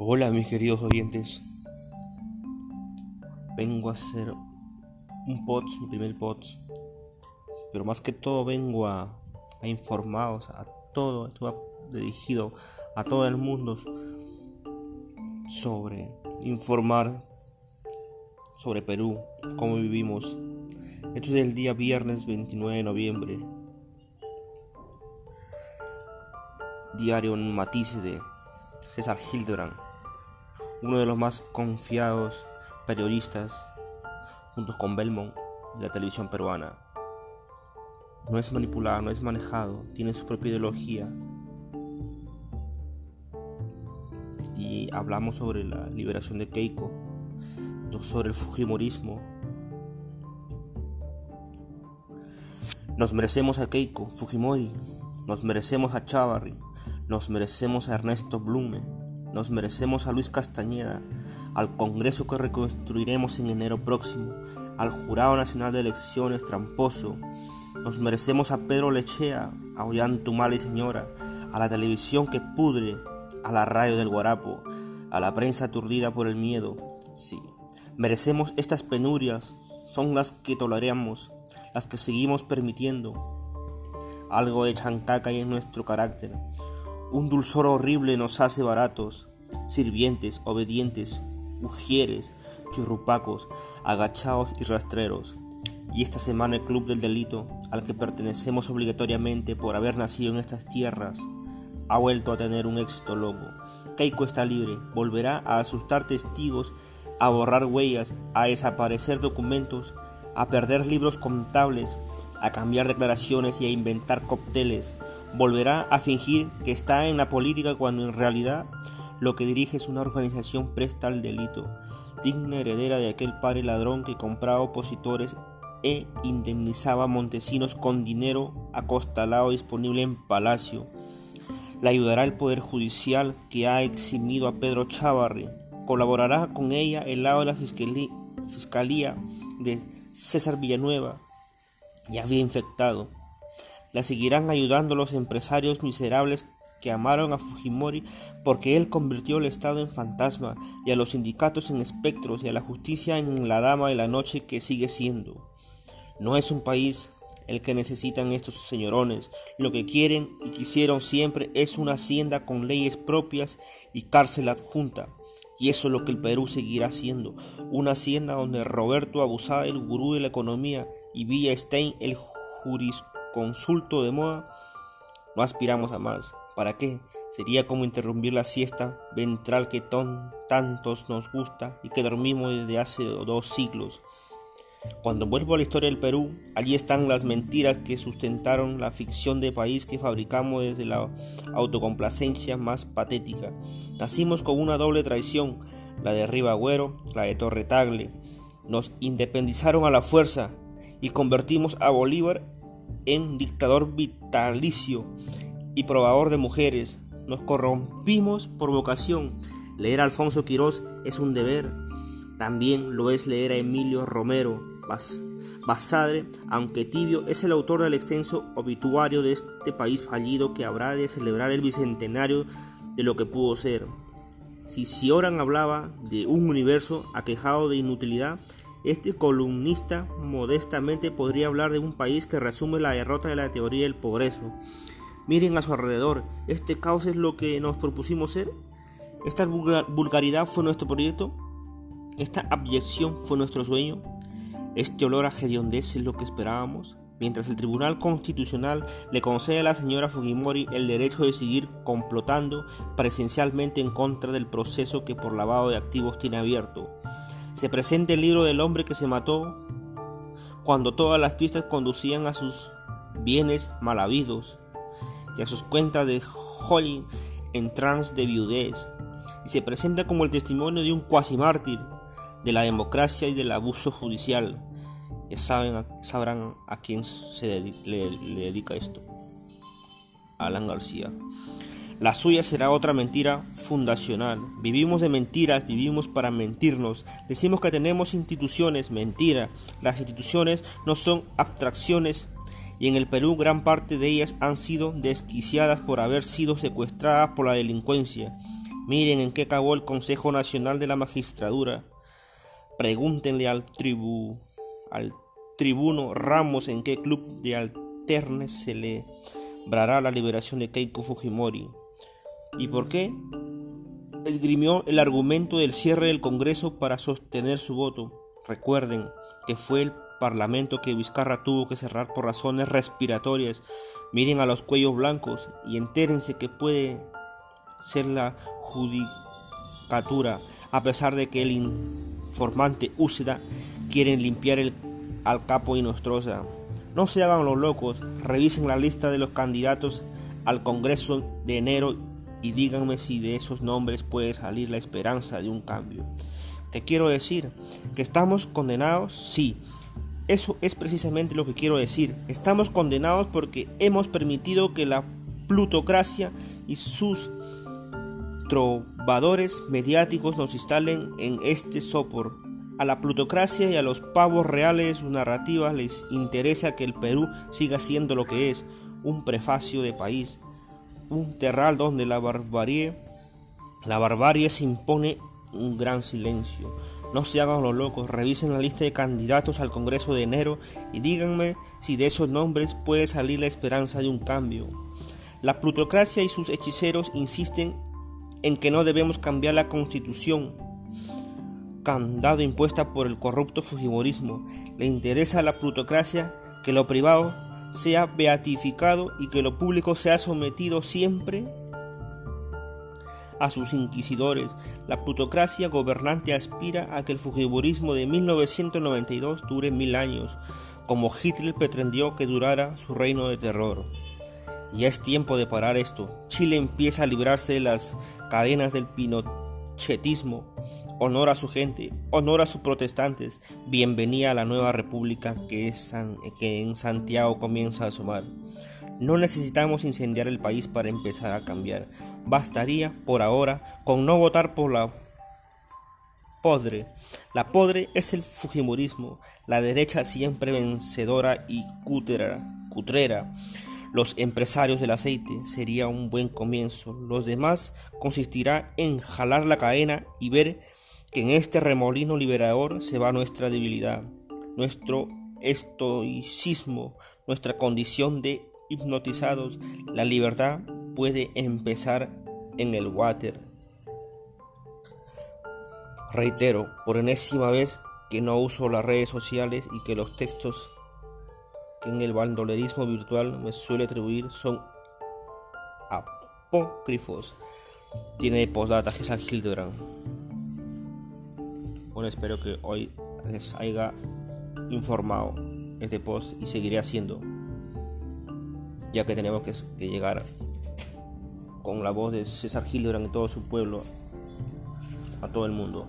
Hola mis queridos oyentes. Vengo a hacer un POTS, mi primer POTS. Pero más que todo vengo a, informaros a todo, esto dirigido a todo el mundo sobre informar sobre Perú, cómo vivimos. Esto es el día viernes 29 de noviembre. Diario matiz de César Hildebrand, uno de los más confiados periodistas, junto con Belmont, de la televisión peruana. No es manipulado, no es manejado, tiene su propia ideología. Y hablamos sobre la liberación de Keiko, sobre el Fujimorismo. Nos merecemos a Keiko Fujimori, nos merecemos a Chavarri, nos merecemos a Ernesto Blume, nos merecemos a Luis Castañeda, al Congreso que reconstruiremos en enero próximo, al Jurado Nacional de Elecciones tramposo, nos merecemos a Pedro Lechea, a Ollantumala y Señora, a la televisión que pudre, a la radio del guarapo, a la prensa aturdida por el miedo. Sí, merecemos estas penurias, son las que toleramos, las que seguimos permitiendo. Algo de chancaca hay en nuestro carácter, un dulzor horrible nos hace baratos, sirvientes, obedientes, ujieres, churrupacos, agachados y rastreros. Y esta semana el Club del Delito, al que pertenecemos obligatoriamente por haber nacido en estas tierras, ha vuelto a tener un éxito loco. Keiko está libre, volverá a asustar testigos, a borrar huellas, a desaparecer documentos, a perder libros contables, a cambiar declaraciones y a inventar cócteles. Volverá a fingir que está en la política cuando en realidad lo que dirige es una organización presta al delito, digna heredera de aquel padre ladrón que compraba opositores e indemnizaba a montesinos con dinero acostalado disponible en palacio. Le ayudará el Poder Judicial que ha eximido a Pedro Chavarri. Colaborará con ella el lado de la Fiscalía de César Villanueva ya había infectado. La seguirán ayudando los empresarios miserables que amaron a Fujimori porque él convirtió el Estado en fantasma y a los sindicatos en espectros y a la justicia en la dama de la noche que sigue siendo. No es un país el que necesitan estos señorones. Lo que quieren y quisieron siempre es una hacienda con leyes propias y cárcel adjunta. Y eso es lo que el Perú seguirá siendo. Una hacienda donde Roberto Abusada, el gurú de la economía, y Villa Stein, el jurisconsulto de moda, no aspiramos a más. ¿Para qué? Sería como interrumpir la siesta ventral que tantos nos gusta y que dormimos desde hace dos siglos. Cuando vuelvo a la historia del Perú, allí están las mentiras que sustentaron la ficción de país que fabricamos desde la autocomplacencia más patética. Nacimos con una doble traición, la de Ribagüero, la de Torre Tagle. Nos independizaron a la fuerza y convertimos a Bolívar en dictador vitalicio y probador de mujeres. Nos corrompimos por vocación. Leer a Alfonso Quirós es un deber. También lo es leer a Emilio Romero Basadre, aunque tibio, es el autor del extenso obituario de este país fallido que habrá de celebrar el bicentenario de lo que pudo ser. Si Sioran hablaba de un universo aquejado de inutilidad, este columnista modestamente podría hablar de un país que resume la derrota de la teoría del progreso. Miren a su alrededor, ¿este caos es lo que nos propusimos ser? ¿Esta vulgaridad fue nuestro proyecto? ¿Esta abyección fue nuestro sueño? ¿Este olor a hediondez es lo que esperábamos? Mientras el Tribunal Constitucional le concede a la señora Fujimori el derecho de seguir complotando presencialmente en contra del proceso que por lavado de activos tiene abierto se presenta el libro del hombre que se mató cuando todas las pistas conducían a sus bienes mal habidos y a sus cuentas de Holly en trance de viudez y se presenta como el testimonio de un cuasi mártir de la democracia y del abuso judicial. Ya saben, sabrán a quién se le dedica esto. Alan García. La suya será otra mentira fundacional. Vivimos de mentiras, vivimos para mentirnos. Decimos que tenemos instituciones, mentira. Las instituciones no son abstracciones y en el Perú gran parte de ellas han sido desquiciadas por haber sido secuestradas por la delincuencia. Miren en qué acabó el Consejo Nacional de la Magistratura. Pregúntenle al tribu, al tribuno Ramos en qué club de alternes se le brará la liberación de Keiko Fujimori. ¿Y por qué? Esgrimió el argumento del cierre del Congreso para sostener su voto. Recuerden que fue el Parlamento que Vizcarra tuvo que cerrar por razones respiratorias. Miren a los cuellos blancos y entérense que puede ser la judicatura, a pesar de que el informante Úcida quieren limpiar el, al capo y Nostrosa. No se hagan los locos, revisen la lista de los candidatos al Congreso de enero y díganme si de esos nombres puede salir la esperanza de un cambio. ¿Qué quiero decir? ¿Que estamos condenados? Sí. Eso es precisamente lo que quiero decir. Estamos condenados porque hemos permitido que la plutocracia y sus trovadores mediáticos nos instalen en este sopor. A la plutocracia y a los pavos reales de sus narrativas les interesa que el Perú siga siendo lo que es, un prefacio de país, un terral donde la barbarie, la barbarie se impone un gran silencio. No se hagan los locos, revisen la lista de candidatos al Congreso de enero y díganme si de esos nombres puede salir la esperanza de un cambio. La plutocracia y sus hechiceros insisten en que no debemos cambiar la constitución, candado impuesta por el corrupto fujimorismo. Le interesa a la plutocracia que lo privado sea beatificado y que lo público sea sometido siempre a sus inquisidores. La plutocracia gobernante aspira a que el fujimorismo de 1992 dure mil años, como Hitler pretendió que durara su reino de terror. Ya es tiempo de parar esto. Chile empieza a librarse de las cadenas del pinochetismo. Honor a su gente, honor a sus protestantes. Bienvenida a la nueva república que, es que en Santiago comienza a asomar. No necesitamos incendiar el país para empezar a cambiar. Bastaría, por ahora, con no votar por la podre. La podre es el fujimorismo, la derecha siempre vencedora y cutrera. cutrera los empresarios del aceite sería un buen comienzo. Los demás consistirá en jalar la cadena y ver que en este remolino liberador se va nuestra debilidad, nuestro estoicismo, nuestra condición de hipnotizados. La libertad puede empezar en el water. Reitero por enésima vez que no uso las redes sociales y que los textos que en el bandolerismo virtual me suele atribuir son apócrifos. Tiene postdata César Hildebrand. Bueno, espero que hoy les haya informado este post y seguiré haciendo, ya que tenemos que, llegar con la voz de César Hildebrand y todo su pueblo a todo el mundo.